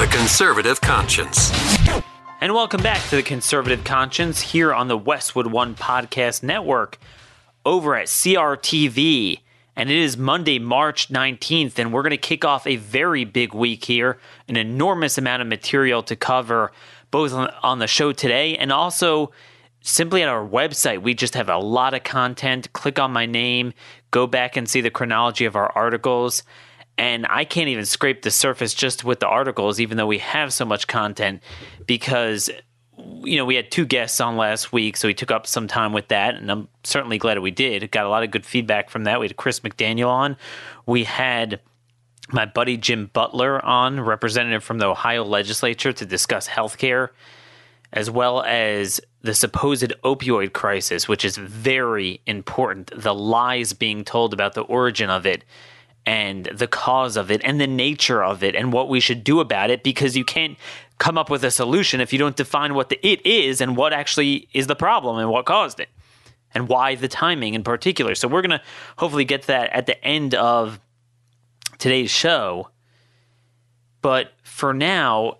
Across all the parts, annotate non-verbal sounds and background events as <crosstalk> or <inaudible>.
The Conservative Conscience. And welcome back to the Conservative Conscience here on the Westwood One Podcast Network over at CRTV. And it is Monday, March 19th, and we're going to kick off a very big week here, an enormous amount of material to cover, both on, the show today and also simply at our website. We just have a lot of content. Click on my name, go back and see the chronology of our articles and I can't even scrape the surface just with the articles, even though we have so much content, because you know we had two guests on last week, so we took up some time with that, and I'm certainly glad we did. Got a lot of good feedback from that. We had Chris McDaniel on. We had my buddy Jim Butler on, representative from the Ohio legislature, to discuss healthcare, as well as the supposed opioid crisis, which is very important. The lies being told about the origin of it and the cause of it and the nature of it and what we should do about it because you can't come up with a solution if you don't define what the it is and what actually is the problem and what caused it and why the timing in particular. So we're going to hopefully get that at the end of today's show. But for now,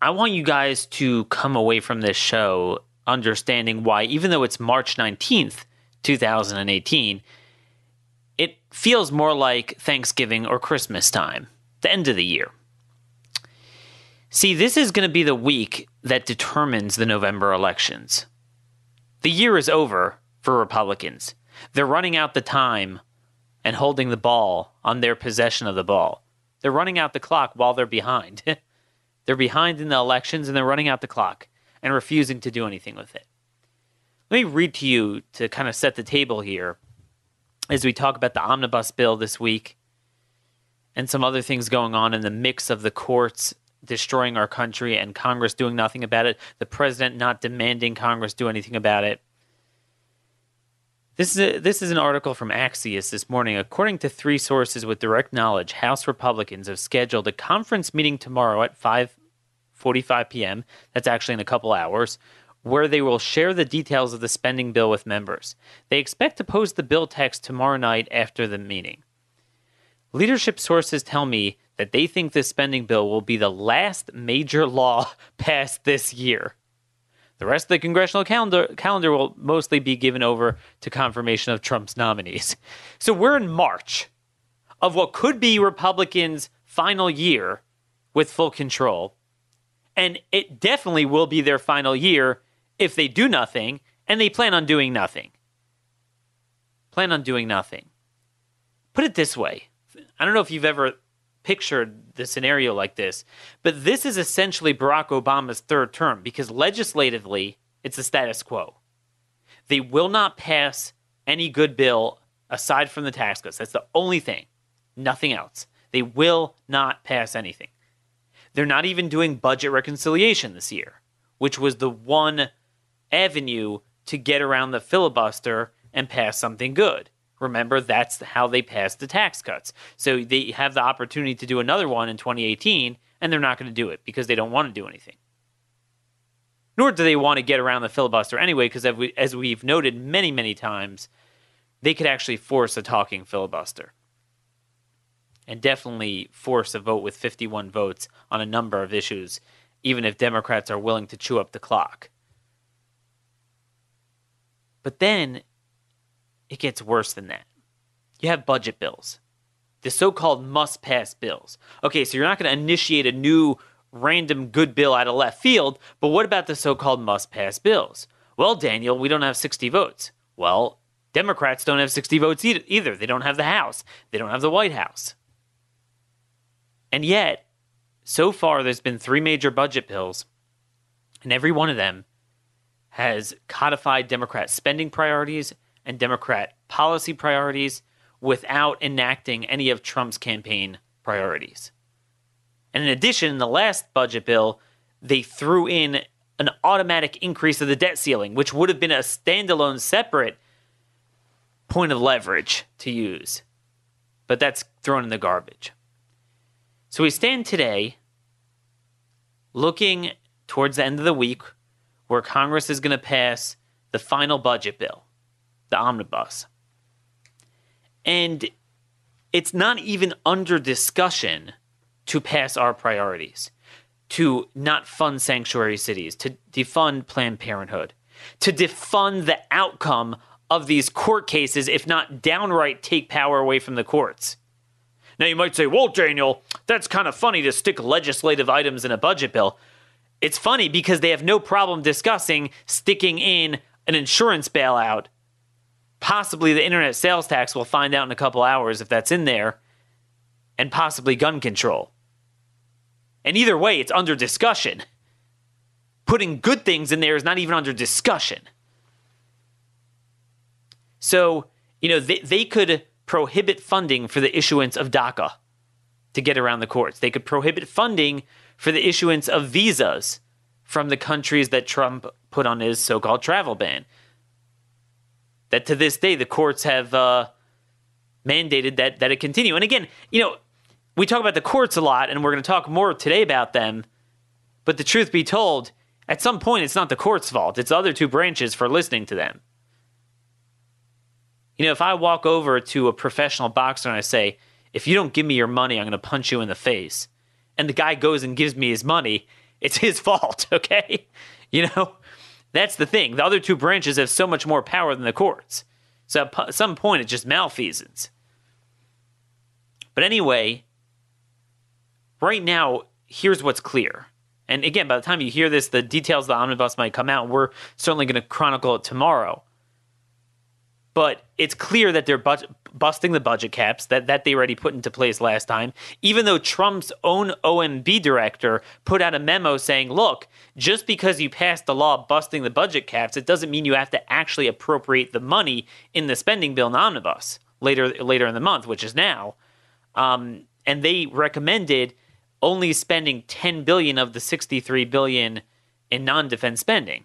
I want you guys to come away from this show understanding why even though it's March 19th, 2018, it feels more like Thanksgiving or Christmas time, the end of the year. See, this is going to be the week that determines the November elections. The year is over for Republicans. They're running out the time and holding the ball on their possession of the ball. They're running out the clock while they're behind. <laughs> they're behind in the elections and they're running out the clock and refusing to do anything with it. Let me read to you to kind of set the table here as we talk about the omnibus bill this week and some other things going on in the mix of the courts destroying our country and Congress doing nothing about it, the president not demanding Congress do anything about it. This is a, this is an article from Axios this morning. According to three sources with direct knowledge, House Republicans have scheduled a conference meeting tomorrow at 5:45 p.m. That's actually in a couple hours where they will share the details of the spending bill with members. They expect to post the bill text tomorrow night after the meeting. Leadership sources tell me that they think this spending bill will be the last major law <laughs> passed this year. The rest of the congressional calendar, calendar will mostly be given over to confirmation of Trump's nominees. So we're in March of what could be Republicans' final year with full control. And it definitely will be their final year if they do nothing, and they plan on doing nothing. Plan on doing nothing. Put it this way I don't know if you've ever pictured the scenario like this, but this is essentially Barack Obama's third term because legislatively, it's the status quo. They will not pass any good bill aside from the tax cuts. That's the only thing, nothing else. They will not pass anything. They're not even doing budget reconciliation this year, which was the one avenue to get around the filibuster and pass something good. Remember, that's how they passed the tax cuts. So they have the opportunity to do another one in 2018, and they're not going to do it because they don't want to do anything. Nor do they want to get around the filibuster anyway, because as we've noted many, many times, they could actually force a talking filibuster and definitely force a vote with 51 votes on a number of issues, even if Democrats are willing to chew up the clock. But then it gets worse than that. You have budget bills, the so called must pass bills. Okay, so you're not going to initiate a new random good bill out of left field, but what about the so called must pass bills? Well, Daniel, we don't have 60 votes. Well, Democrats don't have 60 votes either. They don't have the House, they don't have the White House. And yet, so far, there's been three major budget bills, and every one of them has codified Democrat spending priorities and Democrat policy priorities without enacting any of Trump's campaign priorities. And in addition, in the last budget bill, they threw in an automatic increase of the debt ceiling, which would have been a standalone separate point of leverage to use. But that's thrown in the garbage. So we stand today looking towards the end of the week where Congress is going to pass the final budget bill, the omnibus. And it's not even under discussion to pass our priorities, to not fund sanctuary cities, to defund Planned Parenthood, to defund the outcome of these court cases, if not downright take power away from the courts. Now, you might say, well, Daniel, that's kind of funny to stick legislative items in a budget bill. It's funny because they have no problem discussing sticking in an insurance bailout. Possibly the internet sales tax, we'll find out in a couple hours if that's in there, and possibly gun control. And either way, it's under discussion. Putting good things in there is not even under discussion. So, you know, they, they could prohibit funding for the issuance of DACA to get around the courts. They could prohibit funding for the issuance of visas from the countries that Trump put on his so called travel ban. That to this day, the courts have uh, mandated that, that it continue. And again, you know, we talk about the courts a lot, and we're going to talk more today about them. But the truth be told, at some point, it's not the court's fault. It's the other two branches for listening to them. You know, if I walk over to a professional boxer and I say, if you don't give me your money, I'm going to punch you in the face, and the guy goes and gives me his money, it's his <laughs> fault, okay? You know, that's the thing. The other two branches have so much more power than the courts. So at some point, it's just malfeasance. But anyway, right now, here's what's clear. And again, by the time you hear this, the details of the omnibus might come out. We're certainly going to chronicle it tomorrow but it's clear that they're busting the budget caps that, that they already put into place last time. Even though Trump's own OMB director put out a memo saying, look, just because you passed the law busting the budget caps, it doesn't mean you have to actually appropriate the money in the spending bill in omnibus later later in the month, which is now. Um, and they recommended only spending 10 billion of the 63 billion in non-defense spending,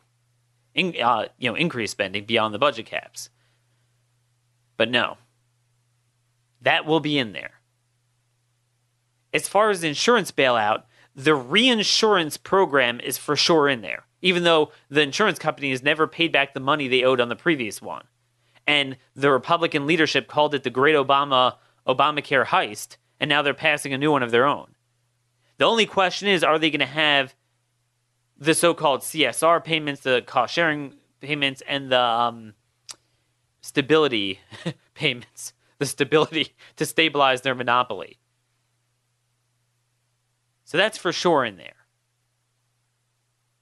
in, uh, you know, increased spending beyond the budget caps. But no, that will be in there. As far as insurance bailout, the reinsurance program is for sure in there, even though the insurance company has never paid back the money they owed on the previous one. And the Republican leadership called it the Great Obama Obamacare heist, and now they're passing a new one of their own. The only question is are they going to have the so called CSR payments, the cost sharing payments, and the um, stability <laughs> payments, the stability <laughs> to stabilize their monopoly. So that's for sure in there.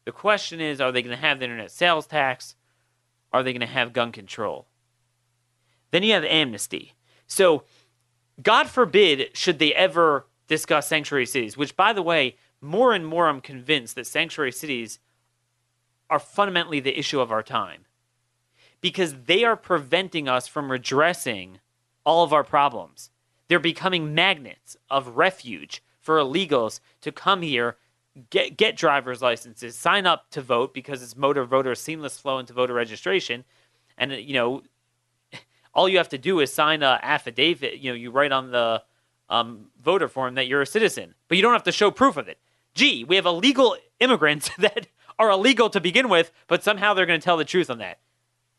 The question is are they going to have the internet sales tax? Are they going to have gun control? Then you have amnesty. So, God forbid, should they ever discuss sanctuary cities, which, by the way, more and more I'm convinced that sanctuary cities are fundamentally the issue of our time because they are preventing us from redressing all of our problems. They're becoming magnets of refuge for illegals to come here, get get driver's licenses, sign up to vote because it's motor voter seamless flow into voter registration, and you know, <laughs> all you have to do is sign a affidavit. You know, you write on the um, voter form that you're a citizen, but you don't have to show proof of it. Gee, we have illegal immigrants <laughs> that are illegal to begin with, but somehow they're going to tell the truth on that.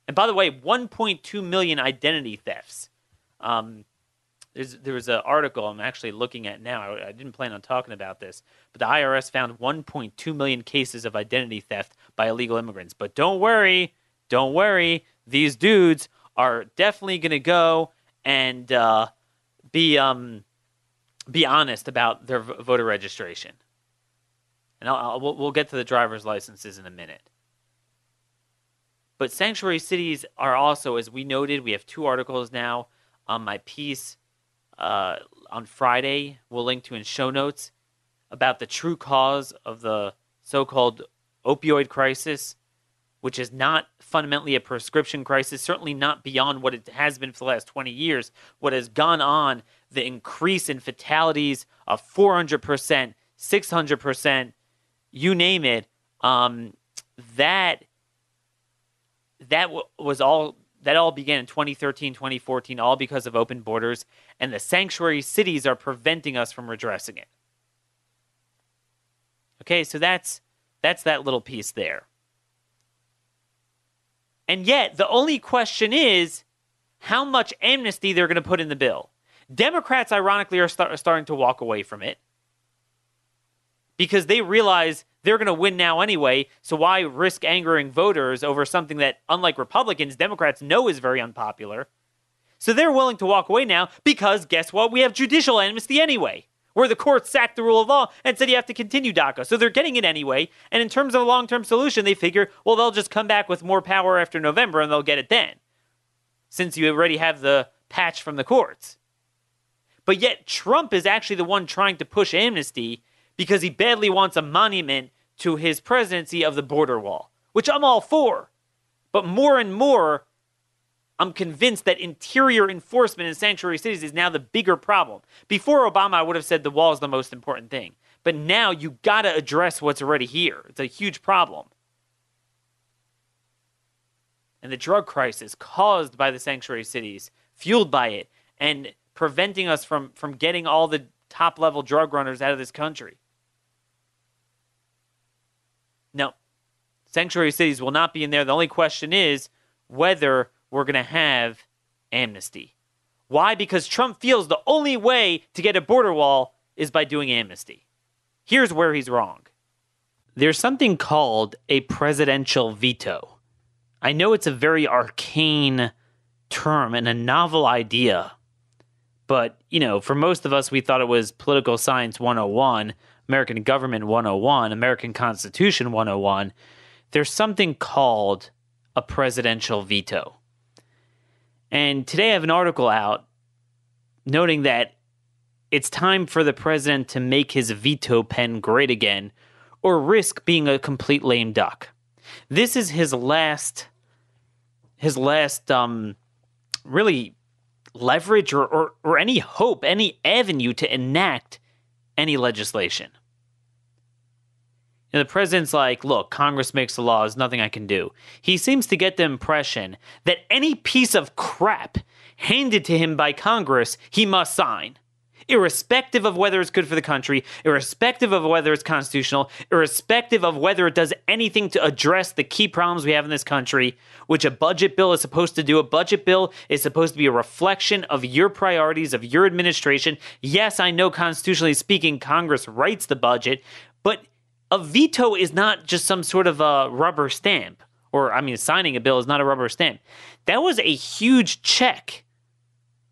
And by the way, 1.2 million identity thefts. Um, there was an article I'm actually looking at now. I, I, didn't plan on talking about this, but the IRS found 1.2 million cases of identity theft by illegal immigrants. But don't worry, don't worry. These dudes are definitely going to go and uh, be um, be honest about their voter registration. And I'll, I'll, we'll get to the driver's licenses in a minute. But sanctuary cities are also, as we noted, we have two articles now on my piece uh, on Friday. We'll link to in show notes about the true cause of the so-called opioid crisis, which is not fundamentally a prescription crisis, certainly not beyond what it has been for the last 20 years. What has gone on, the increase in fatalities of 400%, 600%, you name it. Um, that that w- was all that all began in 2013 2014 all because of open borders and the sanctuary cities are preventing us from redressing it. Okay so that's that's that little piece there. And yet the only question is how much amnesty they're going to put in the bill. Democrats ironically are start, starting to walk away from it because they realize they're going to win now anyway. So why risk angering voters over something that, unlike Republicans, Democrats know is very unpopular? So they're willing to walk away now because guess what? We have judicial amnesty anyway, where the court sacked the rule of law and said you have to continue DACA. So they're getting it anyway. And in terms of a long term solution, they figure, well, they'll just come back with more power after November and they'll get it then, since you already have the patch from the courts. But yet, Trump is actually the one trying to push amnesty because he badly wants a monument to his presidency of the border wall, which I'm all for. But more and more, I'm convinced that interior enforcement in sanctuary cities is now the bigger problem. Before Obama, I would have said the wall is the most important thing. But now you got to address what's already here. It's a huge problem. And the drug crisis caused by the sanctuary cities, fueled by it, and preventing us from, from getting all the top level drug runners out of this country. No. Sanctuary cities will not be in there. The only question is whether we're going to have amnesty. Why? Because Trump feels the only way to get a border wall is by doing amnesty. Here's where he's wrong. There's something called a presidential veto. I know it's a very arcane term and a novel idea, but, you know, for most of us, we thought it was political science 101 American Government 101, American Constitution 101, there's something called a presidential veto. And today I have an article out noting that it's time for the president to make his veto pen great again or risk being a complete lame duck. This is his last his last um really leverage or, or, or any hope, any avenue to enact any legislation. And the president's like, look, Congress makes the laws, nothing I can do. He seems to get the impression that any piece of crap handed to him by Congress, he must sign. Irrespective of whether it's good for the country, irrespective of whether it's constitutional, irrespective of whether it does anything to address the key problems we have in this country, which a budget bill is supposed to do. A budget bill is supposed to be a reflection of your priorities, of your administration. Yes, I know constitutionally speaking, Congress writes the budget, but a veto is not just some sort of a rubber stamp, or I mean, signing a bill is not a rubber stamp. That was a huge check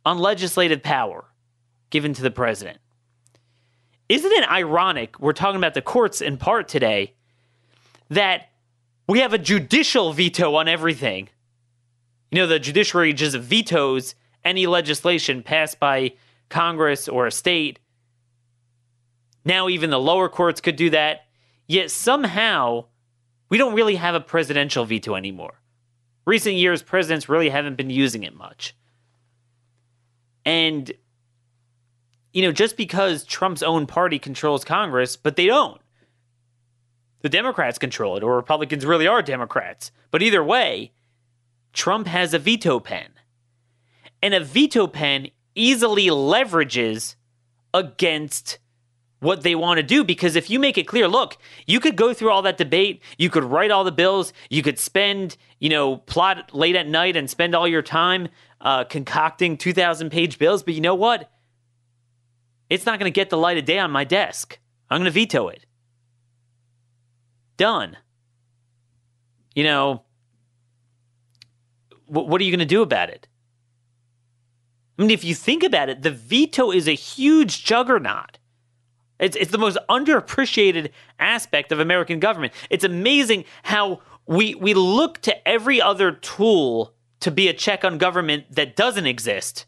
on legislative power given to the president. Isn't it ironic? We're talking about the courts in part today that we have a judicial veto on everything. You know, the judiciary just vetoes any legislation passed by Congress or a state. Now, even the lower courts could do that. Yet somehow, we don't really have a presidential veto anymore. Recent years, presidents really haven't been using it much. And, you know, just because Trump's own party controls Congress, but they don't. The Democrats control it, or Republicans really are Democrats. But either way, Trump has a veto pen. And a veto pen easily leverages against what they want to do because if you make it clear look you could go through all that debate you could write all the bills you could spend you know plot late at night and spend all your time uh, concocting 2000 page bills but you know what it's not going to get the light of day on my desk. I'm going to veto it. Done. You know w- what are you going to do about it? I mean if you think about it the veto is a huge juggernaut. It's, it's the most underappreciated aspect of American government. It's amazing how we, we look to every other tool to be a check on government that doesn't exist,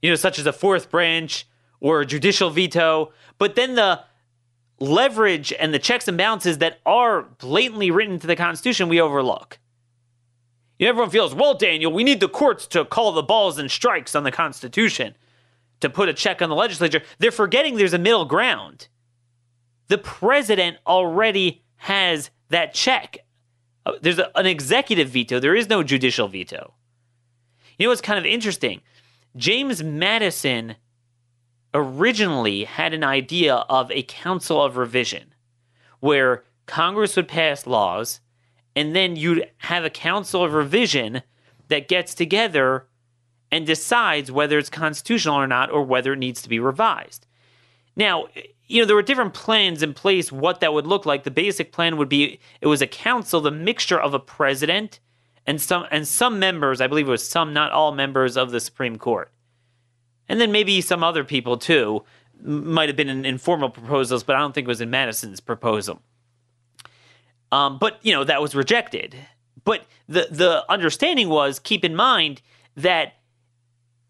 you know, such as a fourth branch or a judicial veto. But then the leverage and the checks and balances that are blatantly written to the Constitution, we overlook. You know, everyone feels, well, Daniel, we need the courts to call the balls and strikes on the Constitution to put a check on the legislature. They're forgetting there's a middle ground. the president already has that check. Uh, There's a, an executive veto, there is no judicial veto. You know what's kind of interesting? James Madison originally had an idea of a council of revision where Congress would pass laws and then you'd have a council of revision that gets together and decides whether it's constitutional or not or whether it needs to be revised. Now, you know, there were different plans in place what that would look like. The basic plan would be it was a council, the mixture of a president and some and some members, I believe it was some, not all members of the Supreme Court. And then maybe some other people too might have been in informal proposals, but I don't think it was in Madison's proposal. Um, but you know that was rejected. But the the understanding was keep in mind that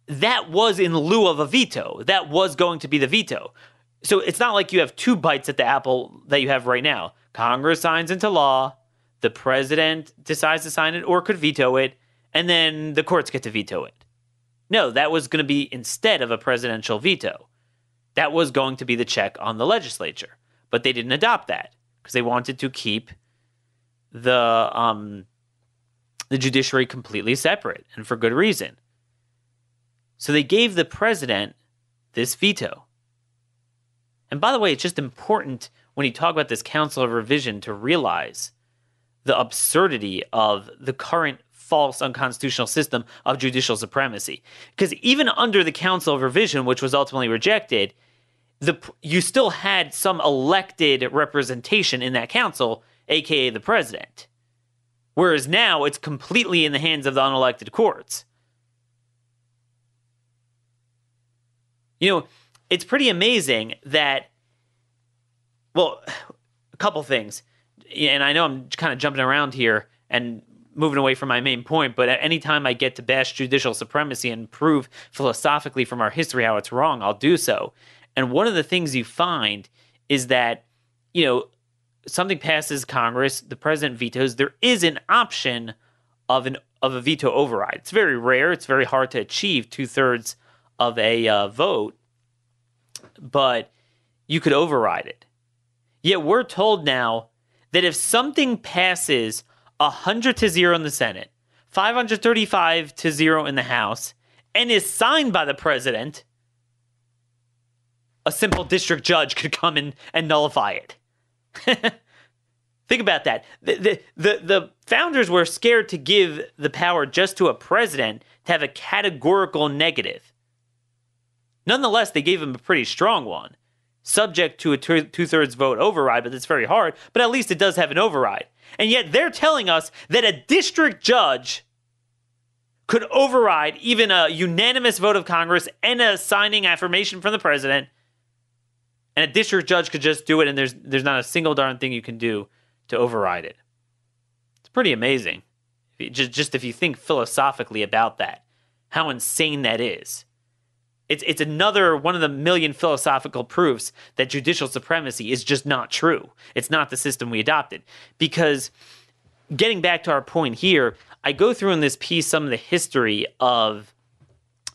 that was in lieu of a veto. That was going to be the veto. So it's not like you have two bites at the apple that you have right now. Congress signs into law, the president decides to sign it or could veto it, and then the courts get to veto it. No, that was going to be instead of a presidential veto. That was going to be the check on the legislature. But they didn't adopt that because they wanted to keep the um, the judiciary completely separate and for good reason. So they gave the president this veto. And by the way, it's just important when you talk about this council of revision to realize the absurdity of the current false unconstitutional system of judicial supremacy. Because even under the council of revision, which was ultimately rejected, the you still had some elected representation in that council, aka the president. Whereas now it's completely in the hands of the unelected courts. You know, it's pretty amazing that, well, <sighs> a couple things. And I know I'm kind of jumping around here and moving away from my main point, but at any time I get to bash judicial supremacy and prove philosophically from our history how it's wrong, I'll do so. And one of the things you find is that, you know, something passes Congress, the president vetoes, there is an option of an of a veto override. It's very rare. It's very hard to achieve two thirds of a uh, vote, but you could override it. Yet we're told now that if something passes 100 to 0 in the Senate, 535 to 0 in the House, and is signed by the president, a simple district judge could come in and nullify it. <laughs> Think about that. The, the, the, the founders were scared to give the power just to a president to have a categorical negative. Nonetheless, they gave him a pretty strong one, subject to a two thirds vote override, but it's very hard. But at least it does have an override. And yet they're telling us that a district judge could override even a unanimous vote of Congress and a signing affirmation from the president. And a district judge could just do it, and there's there's not a single darn thing you can do to override it. It's pretty amazing. Just just if you think philosophically about that, how insane that is. It's it's another one of the million philosophical proofs that judicial supremacy is just not true. It's not the system we adopted. Because getting back to our point here, I go through in this piece some of the history of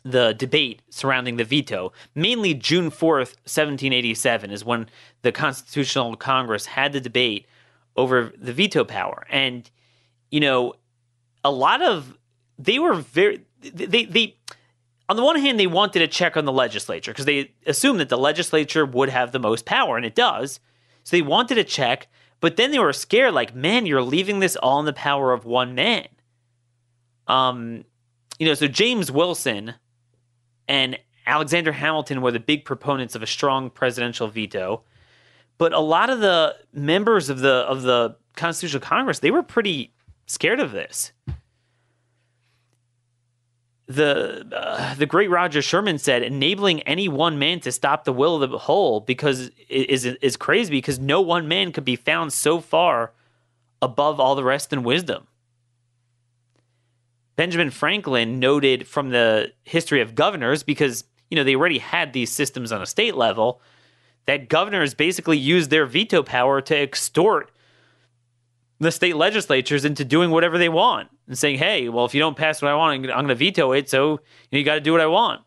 the debate surrounding the veto. Mainly June 4th, 1787 is when the Constitutional Congress had the debate over the veto power. And you know, a lot of they were very they they on the one hand, they wanted a check on the legislature because they assumed that the legislature would have the most power, and it does. So they wanted a check, but then they were scared, like, man, you're leaving this all in the power of one man. Um, you know, so James Wilson and Alexander Hamilton were the big proponents of a strong presidential veto, but a lot of the members of the of the Constitutional Congress they were pretty scared of this the uh, the great Roger Sherman said, enabling any one man to stop the will of the whole because is is crazy because no one man could be found so far above all the rest in wisdom. Benjamin Franklin noted from the history of governors because you know they already had these systems on a state level that governors basically used their veto power to extort the state legislatures into doing whatever they want and saying, hey, well, if you don't pass what I want, I'm going to veto it. So you, know, you got to do what I want.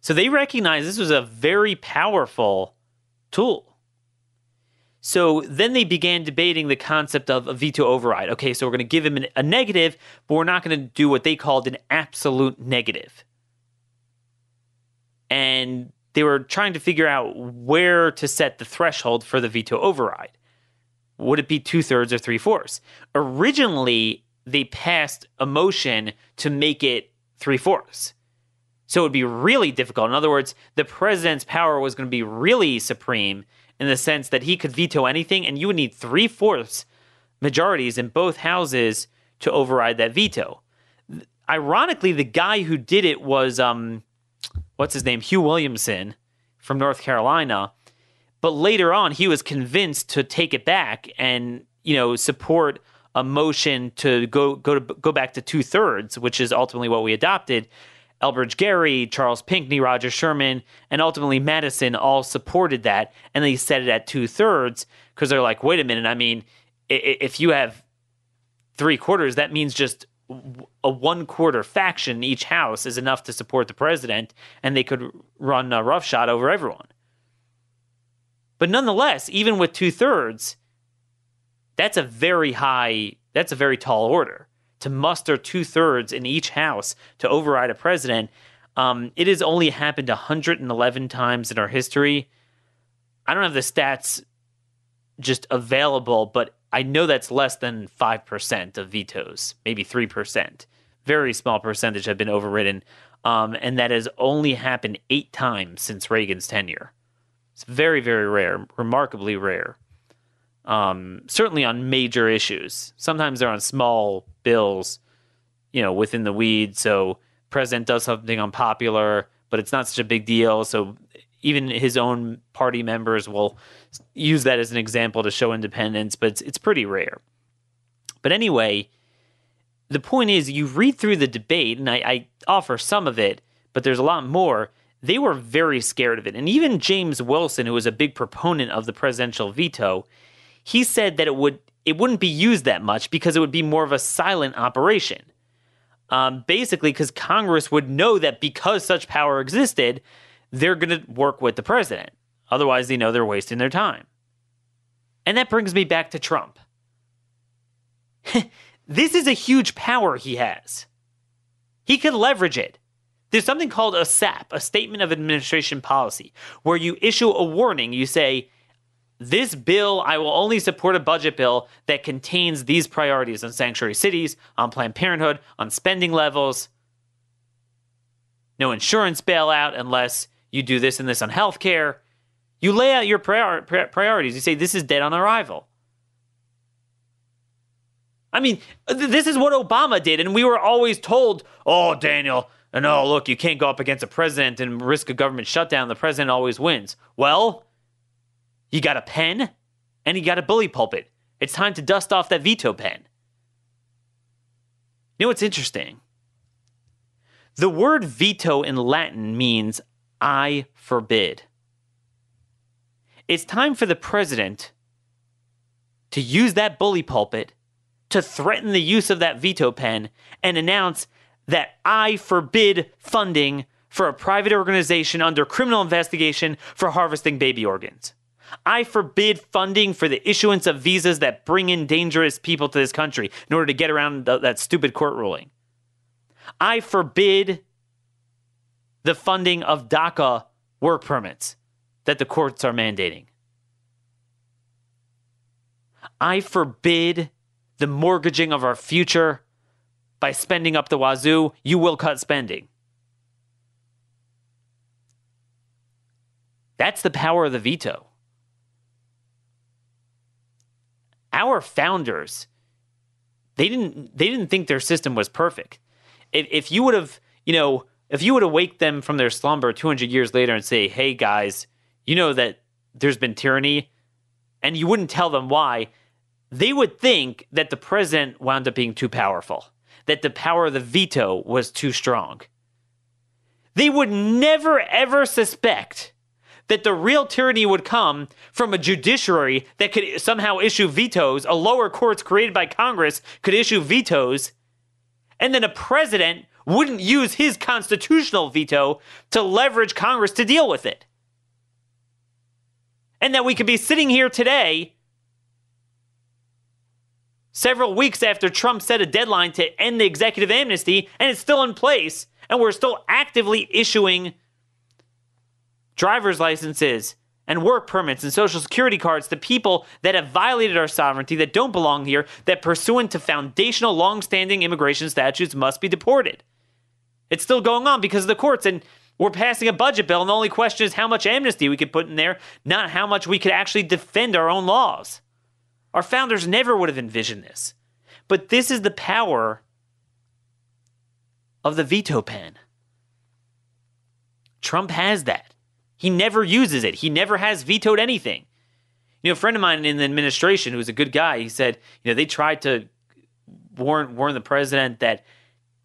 So they recognize this was a very powerful tool. So then they began debating the concept of a veto override. Okay, so we're going to give him an, a negative, but we're not going to do what they called an absolute negative. And they were trying to figure out where to set the threshold for the veto override. Would it be two thirds or three fourths? Originally, they passed a motion to make it three fourths. So it would be really difficult. In other words, the president's power was going to be really supreme in the sense that he could veto anything, and you would need three fourths majorities in both houses to override that veto. Ironically, the guy who did it was um, what's his name, Hugh Williamson from North Carolina. But later on, he was convinced to take it back and you know support a motion to go go to go back to two thirds, which is ultimately what we adopted. Elbridge Gerry, Charles Pinckney, Roger Sherman, and ultimately Madison all supported that, and they set it at two thirds because they're like, wait a minute, I mean, if you have three quarters, that means just a one quarter faction in each house is enough to support the president, and they could run a roughshod over everyone. But nonetheless, even with two thirds, that's a very high, that's a very tall order to muster two thirds in each house to override a president. Um, it has only happened 111 times in our history. I don't have the stats just available, but I know that's less than 5% of vetoes, maybe 3%. Very small percentage have been overridden. Um, and that has only happened eight times since Reagan's tenure. It's very, very rare, remarkably rare um, certainly on major issues. Sometimes they're on small bills, you know, within the weeds. So president does something unpopular, but it's not such a big deal. So even his own party members will use that as an example to show independence, but it's, it's pretty rare. But anyway, the point is, you read through the debate, and I, I offer some of it, but there's a lot more. They were very scared of it. And even James Wilson, who was a big proponent of the presidential veto, he said that it would it wouldn't be used that much because it would be more of a silent operation. Um, basically, because Congress would know that because such power existed, they're going to work with the president. Otherwise, they know they're wasting their time. And that brings me back to Trump. <laughs> this is a huge power he has. He could leverage it. There's something called a SAP, a Statement of Administration Policy, where you issue a warning. You say, this bill, I will only support a budget bill that contains these priorities on sanctuary cities, on Planned Parenthood, on spending levels. No insurance bailout unless you do this and this on healthcare. You lay out your prior- priorities. You say, this is dead on arrival. I mean, this is what Obama did, and we were always told, oh, Daniel, and oh, look, you can't go up against a president and risk a government shutdown. The president always wins. Well, you got a pen and you got a bully pulpit. It's time to dust off that veto pen. You know what's interesting? The word veto in Latin means I forbid. It's time for the president to use that bully pulpit to threaten the use of that veto pen and announce that I forbid funding for a private organization under criminal investigation for harvesting baby organs. I forbid funding for the issuance of visas that bring in dangerous people to this country in order to get around that stupid court ruling. I forbid the funding of DACA work permits that the courts are mandating. I forbid the mortgaging of our future by spending up the wazoo. You will cut spending. That's the power of the veto. our founders they didn't they didn't think their system was perfect. If, if you would have you know if you would awake them from their slumber 200 years later and say, "Hey guys, you know that there's been tyranny," and you wouldn't tell them why, they would think that the president wound up being too powerful, that the power of the veto was too strong. They would never ever suspect that the real tyranny would come from a judiciary that could somehow issue vetoes, a lower courts created by Congress could issue vetoes, and then a president wouldn't use his constitutional veto to leverage Congress to deal with it. And that we could be sitting here today, several weeks after Trump set a deadline to end the executive amnesty, and it's still in place, and we're still actively issuing driver's licenses and work permits and social security cards to people that have violated our sovereignty, that don't belong here, that pursuant to foundational long-standing immigration statutes must be deported. It's still going on because of the courts, and we're passing a budget bill, and the only question is how much amnesty we could put in there, not how much we could actually defend our own laws. Our founders never would have envisioned this. But this is the power of the veto pen. Trump has that. He never uses it. He never has vetoed anything. You know, a friend of mine in the administration who's a good guy, he said, you know, they tried to warn warn the president that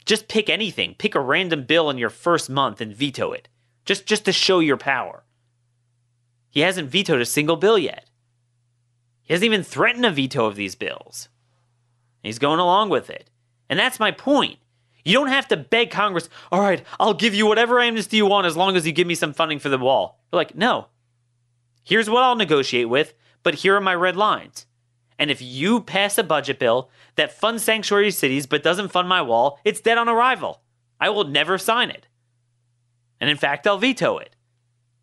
just pick anything, pick a random bill in your first month and veto it. Just just to show your power. He hasn't vetoed a single bill yet. He hasn't even threatened a veto of these bills. He's going along with it. And that's my point. You don't have to beg Congress, all right, I'll give you whatever amnesty you want as long as you give me some funding for the wall. You're like, no. Here's what I'll negotiate with, but here are my red lines. And if you pass a budget bill that funds sanctuary cities but doesn't fund my wall, it's dead on arrival. I will never sign it. And in fact, I'll veto it.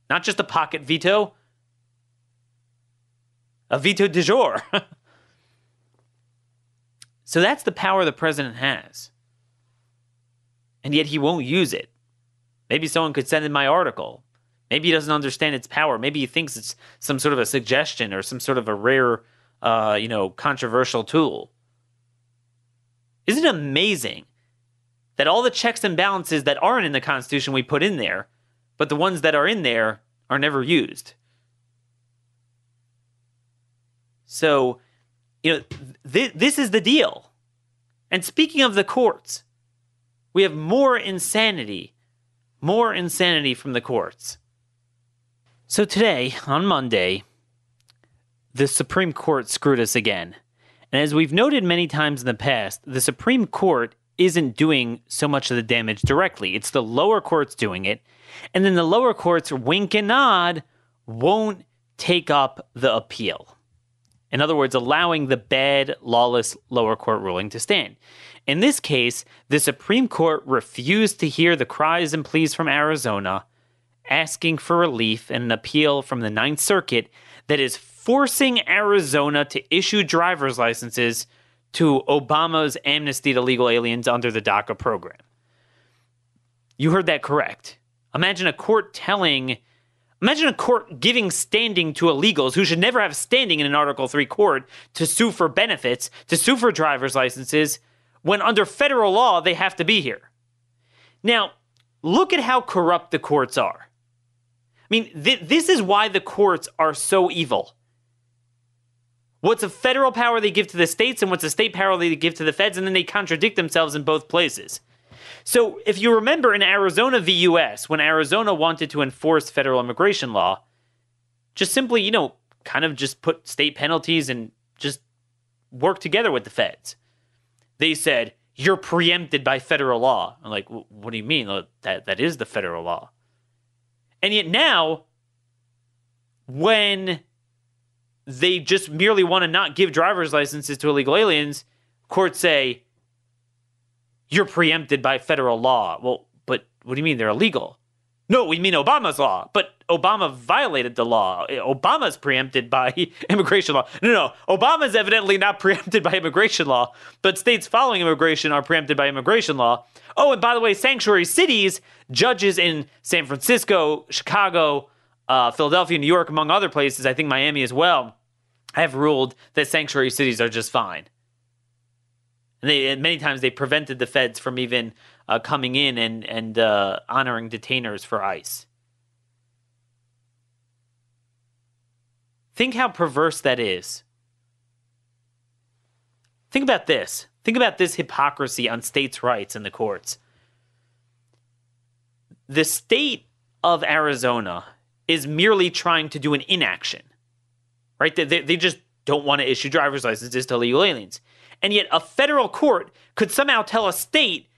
Not just a pocket veto, a veto de jure. <laughs> so that's the power the president has and yet he won't use it. Maybe someone could send in my article. Maybe he doesn't understand its power. Maybe he thinks it's some sort of a suggestion or some sort of a rare, uh, you know, controversial tool. Isn't it amazing that all the checks and balances that aren't in the Constitution we put in there, but the ones that are in there are never used? So, you know, th- this is the deal. And speaking of the courts, we have more insanity, more insanity from the courts. So today, on Monday, the Supreme Court screwed us again. And as we've noted many times in the past, the Supreme Court isn't doing so much of the damage directly. It's the lower courts doing it. And then the lower courts, wink and nod, won't take up the appeal. In other words, allowing the bad, lawless lower court ruling to stand. In this case, the Supreme Court refused to hear the cries and pleas from Arizona, asking for relief in an appeal from the Ninth Circuit that is forcing Arizona to issue driver's licenses to Obama's amnesty to legal aliens under the DACA program. You heard that correct. Imagine a court telling, imagine a court giving standing to illegals who should never have standing in an Article 3 court to sue for benefits, to sue for driver's licenses, when under federal law they have to be here. Now, look at how corrupt the courts are. I mean, th- this is why the courts are so evil. What's a federal power they give to the states, and what's a state power they give to the feds, and then they contradict themselves in both places. So, if you remember in Arizona v. US, when Arizona wanted to enforce federal immigration law, just simply, you know, kind of just put state penalties and just work together with the feds they said you're preempted by federal law. I'm like, what do you mean? That that is the federal law. And yet now, when they just merely want to not give driver's licenses to illegal aliens, courts say you're preempted by federal law. Well, but what do you mean they're illegal? No, we mean Obama's law. But Obama violated the law. Obama's preempted by <laughs> immigration law. No, no, Obama's evidently not <laughs> preempted by immigration law, but states following immigration are preempted by immigration law. Oh, and by the way, sanctuary cities, judges in San Francisco, Chicago, uh, Philadelphia, New York, among other places, I think Miami as well, have ruled that sanctuary cities are just fine. And they and many times they prevented the feds from even uh, coming in and and uh, honoring detainers for ICE. Think how perverse that is. Think about this. Think about this hypocrisy on states' rights in the courts. The state of Arizona is merely trying to do an inaction, right? They, they just don't want to issue driver's licenses to illegal aliens. And yet, a federal court could somehow tell a state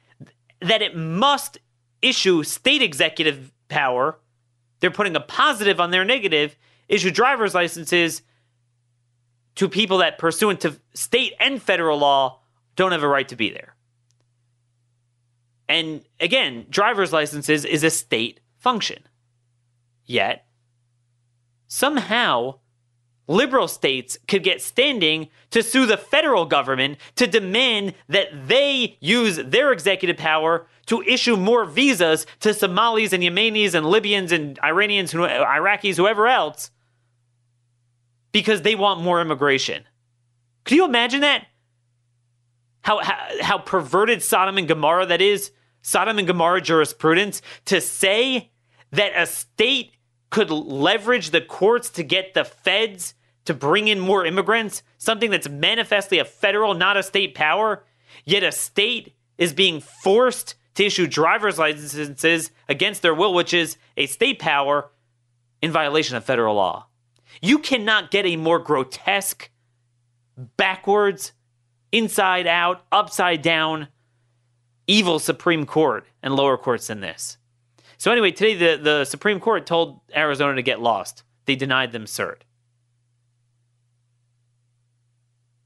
that it must issue state executive power. They're putting a positive on their negative issue driver's licenses to people that, pursuant to state and federal law, don't have a right to be there. And again, driver's licenses is a state function. Yet, somehow, liberal states could get standing to sue the federal government to demand that they use their executive power to issue more visas to Somalis and Yemenis and Libyans and Iranians, Iraqis, whoever else, because they want more immigration. Can you imagine that? How, how, how perverted Sodom and Gomorrah that is? Sodom and Gomorrah jurisprudence to say that a state could leverage the courts to get the feds to bring in more immigrants, something that's manifestly a federal, not a state power, yet a state is being forced to issue driver's licenses against their will, which is a state power in violation of federal law. You cannot get a more grotesque, backwards, inside out, upside down, evil Supreme Court and lower courts than this. So, anyway, today the, the Supreme Court told Arizona to get lost. They denied them cert.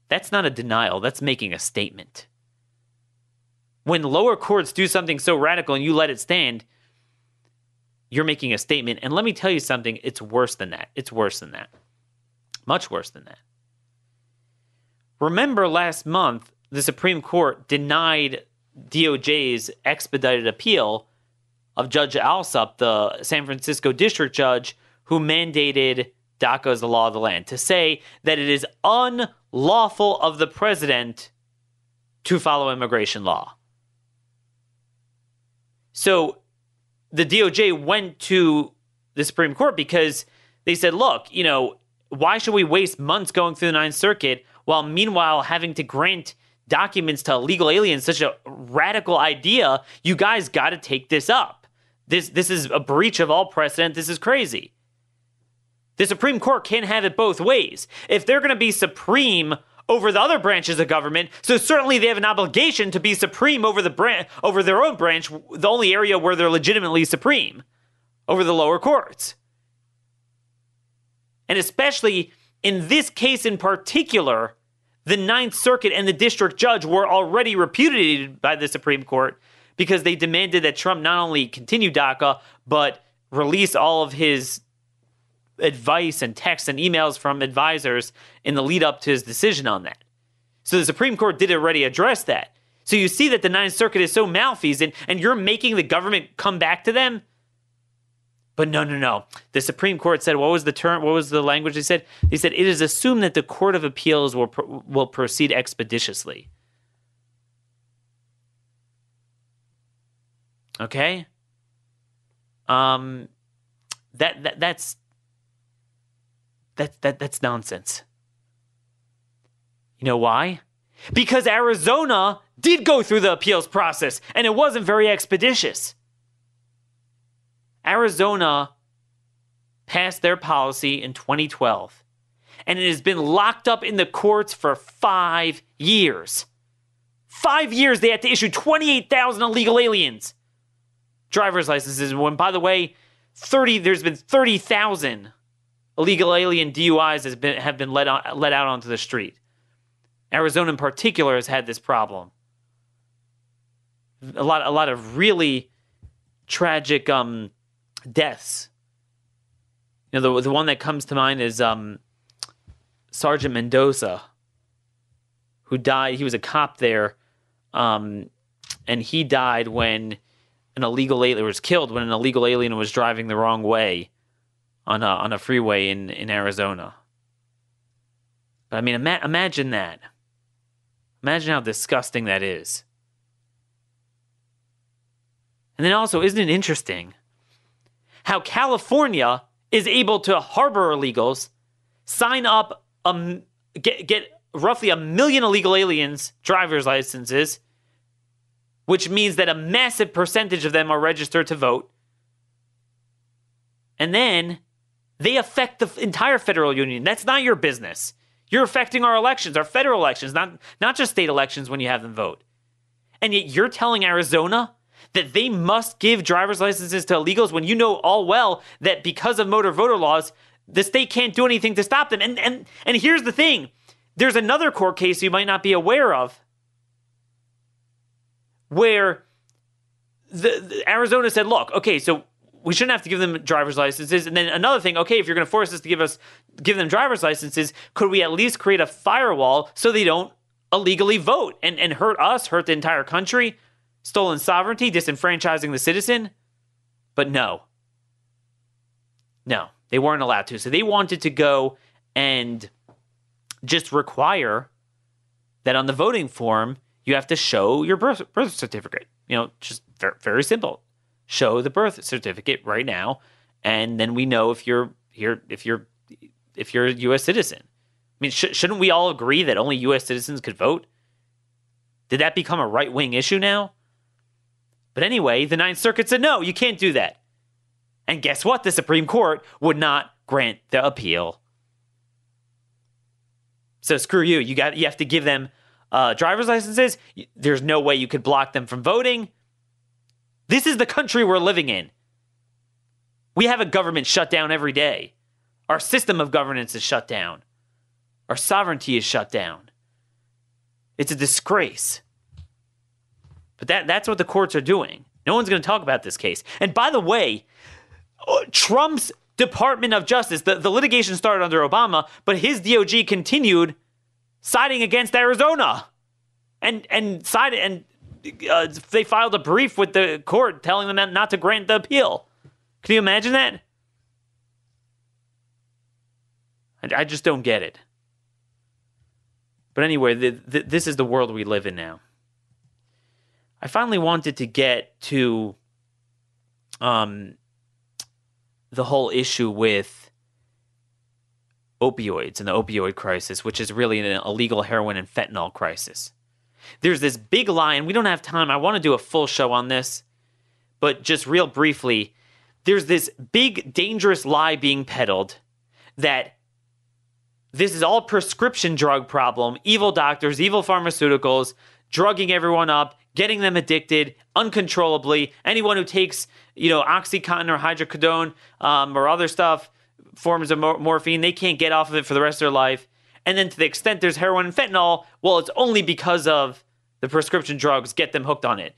That's not a denial, that's making a statement. When lower courts do something so radical and you let it stand, you're making a statement. And let me tell you something, it's worse than that. It's worse than that. Much worse than that. Remember last month, the Supreme Court denied DOJ's expedited appeal of Judge Alsup, the San Francisco district judge who mandated DACA as the law of the land, to say that it is unlawful of the president to follow immigration law. So the DOJ went to the Supreme Court because they said, look, you know, why should we waste months going through the Ninth Circuit while meanwhile having to grant documents to illegal aliens such a radical idea? You guys got to take this up. This this is a breach of all precedent. This is crazy. The Supreme Court can't have it both ways. If they're going to be supreme over the other branches of government, so certainly they have an obligation to be supreme over the branch over their own branch, the only area where they're legitimately supreme, over the lower courts. And especially in this case in particular, the Ninth Circuit and the district judge were already repudiated by the Supreme Court because they demanded that Trump not only continue DACA, but release all of his advice and texts and emails from advisors in the lead up to his decision on that. So the Supreme Court did already address that. So you see that the Ninth Circuit is so malfeasant and you're making the government come back to them. But no, no, no. The Supreme Court said, what was the term? What was the language they said? They said, it is assumed that the Court of Appeals will, will proceed expeditiously. Okay? Um, that, that that's that, that that's nonsense. You know why? Because Arizona did go through the appeals process and it wasn't very expeditious. Arizona passed their policy in 2012 and it has been locked up in the courts for five years. Five years they had to issue 28,000 illegal aliens driver's licenses. When, by the way, 30 there's been 30,000 illegal alien DUIs has been have been let on, let out onto the street. Arizona in particular has had this problem. A lot a lot of really tragic um, deaths. You know the the one that comes to mind is um, Sergeant Mendoza who died he was a cop there um, and he died when an illegal alien was killed when an illegal alien was driving the wrong way on a on a freeway in in Arizona. But I mean, ima- imagine that. Imagine how disgusting that is. And then also, isn't it interesting how California is able to harbor illegals, sign up, um, get get roughly a million illegal aliens driver's licenses, which means that a massive percentage of them are registered to vote. And then they affect the entire federal union. That's not your business. You're affecting our elections, our federal elections, not, not just state elections when you have them vote. And yet you're telling Arizona that they must give driver's licenses to illegals when you know all well that because of motor voter laws, the state can't do anything to stop them. And and and here's the thing. There's another court case you might not be aware of where the, the Arizona said, "Look, okay, so we shouldn't have to give them driver's licenses." And then another thing, okay, if you're going to force us to give us give them driver's licenses, could we at least create a firewall so they don't illegally vote and and hurt us, hurt the entire country, stolen sovereignty, disenfranchising the citizen? But no. No, they weren't allowed to. So they wanted to go and just require that on the voting form you have to show your birth, birth certificate. You know, just very, very simple. Show the birth certificate right now, and then we know if you're here, if you're if you're a U.S. citizen. I mean, sh- shouldn't we all agree that only U.S. citizens could vote? Did that become a right wing issue now? But anyway, the Ninth Circuit said no, you can't do that. And guess what? The Supreme Court would not grant the appeal. So screw you. You got you have to give them uh, driver's licenses. There's no way you could block them from voting. This is the country we're living in. We have a government shut down every day. Our system of governance is shut down. Our sovereignty is shut down. It's a disgrace. But that, that's what the courts are doing. No one's going to talk about this case. And by the way, uh, Trump's Department of Justice, the, the litigation started under Obama, but his DOJ continued siding against Arizona, and and sided and uh, they filed a brief with the court telling them not to grant the appeal. Can you imagine that? I, I just don't get it. But anyway, the, the, this is the world we live in now. I finally wanted to get to um, the whole issue with opioids and the opioid crisis, which is really an illegal heroin and fentanyl crisis. There's this big lie, and we don't have time. I want to do a full show on this, but just real briefly, there's this big, dangerous lie being peddled that this is all prescription drug problem, evil doctors, evil pharmaceuticals, drugging everyone up, getting them addicted uncontrollably. Anyone who takes, you know, OxyContin or hydrocodone um, or other stuff, forms of mor- morphine, they can't get off of it for the rest of their life. And then to the extent there's heroin and fentanyl, well, it's only because of the prescription drugs get them hooked on it.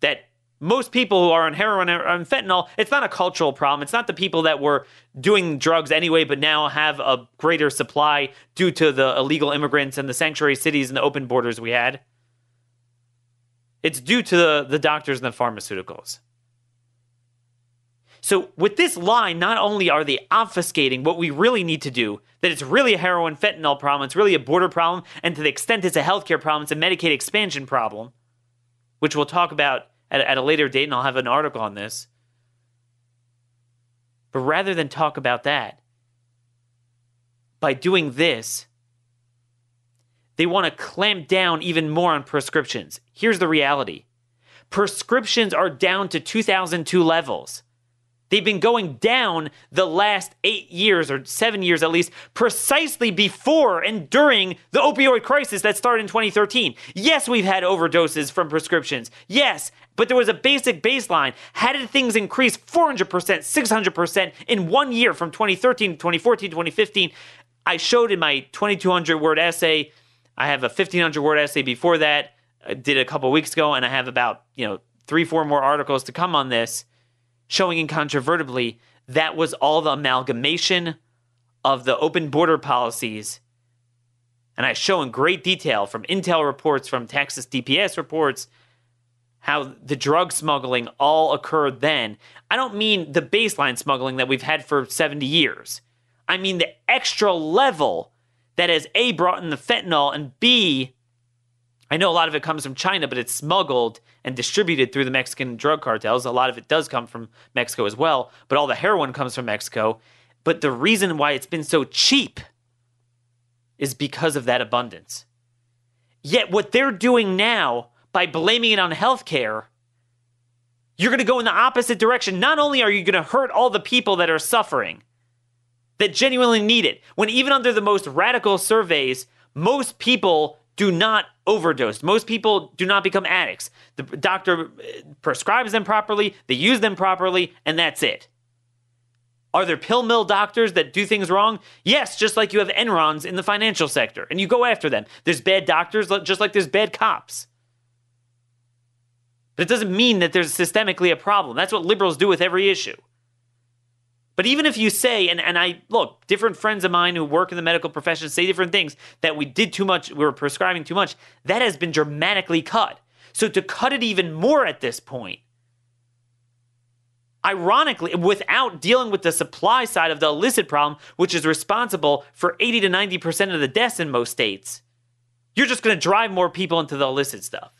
That most people who are on heroin and fentanyl, it's not a cultural problem. It's not the people that were doing drugs anyway, but now have a greater supply due to the illegal immigrants and the sanctuary cities and the open borders we had. It's due to the, the doctors and the pharmaceuticals. So, with this line, not only are they obfuscating what we really need to do, that it's really a heroin fentanyl problem, it's really a border problem, and to the extent it's a healthcare problem, it's a Medicaid expansion problem, which we'll talk about at, at a later date, and I'll have an article on this. But rather than talk about that, by doing this, they want to clamp down even more on prescriptions. Here's the reality prescriptions are down to 2002 levels. They've been going down the last eight years or seven years at least, precisely before and during the opioid crisis that started in 2013. Yes, we've had overdoses from prescriptions. Yes, but there was a basic baseline. How did things increase 400%, 600% in one year from 2013 to 2014, 2015? I showed in my 2200 word essay I have a 1500 word essay before that. I did a couple weeks ago, and I have about you know three, four more articles to come on this, showing incontrovertibly that was all the amalgamation of the open border policies. And I show in great detail from intel reports, from Texas DPS reports, how the drug smuggling all occurred then. I don't mean the baseline smuggling that we've had for 70 years. I mean the extra level that has A, brought in the fentanyl, and B, I know a lot of it comes from China, but it's smuggled and distributed through the Mexican drug cartels. A lot of it does come from Mexico as well, but all the heroin comes from Mexico. But the reason why it's been so cheap is because of that abundance. Yet, what they're doing now by blaming it on healthcare, you're going to go in the opposite direction. Not only are you going to hurt all the people that are suffering, that genuinely need it. When even under the most radical surveys, most people do not overdose. Most people do not become addicts. The doctor uh, prescribes them properly, they use them properly, and that's it. Are there pill mill doctors that do things wrong? Yes, just like you have Enrons in the financial sector, and you go after them. There's bad doctors, just like there's bad cops. But it doesn't mean that there's systemically a problem. That's what liberals do with every issue. But even if you say, and, and I look, different friends of mine who work in the medical profession say different things that we did too much, we were prescribing too much, that has been dramatically cut. So to cut it even more at this point, ironically, without dealing with the supply side of the illicit problem, which is responsible for 80 to 90% of the deaths in most states, you're just going to drive more people into the illicit stuff.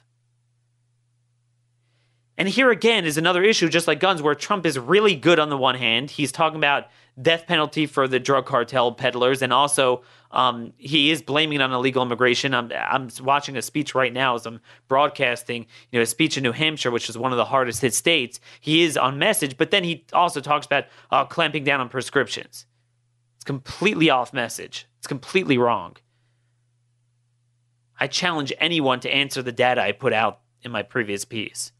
And here again is another issue, just like guns, where Trump is really good on the one hand. He's talking about death penalty for the drug cartel peddlers, and also um, he is blaming it on illegal immigration. I'm, I'm watching a speech right now as I'm broadcasting, you know, a speech in New Hampshire, which is one of the hardest hit states. He is on message, but then he also talks about uh, clamping down on prescriptions. It's completely off message. It's completely wrong. I challenge anyone to answer the data I put out in my previous piece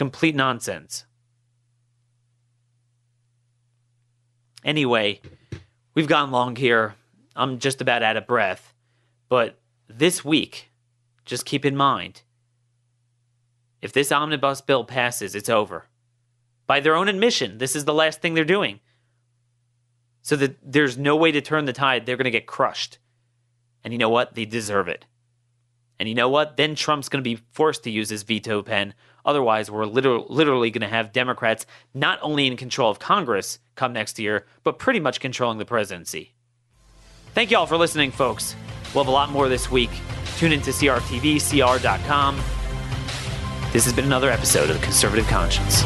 complete nonsense. Anyway, we've gone long here. I'm just about out of breath. But this week, just keep in mind if this omnibus bill passes, it's over. By their own admission, this is the last thing they're doing. So that there's no way to turn the tide. They're going to get crushed. And you know what? They deserve it. And you know what? Then Trump's going to be forced to use his veto pen. Otherwise, we're literally, literally going to have Democrats not only in control of Congress come next year, but pretty much controlling the presidency. Thank you all for listening, folks. We'll have a lot more this week. Tune into CRTV, CR.com. This has been another episode of The Conservative Conscience.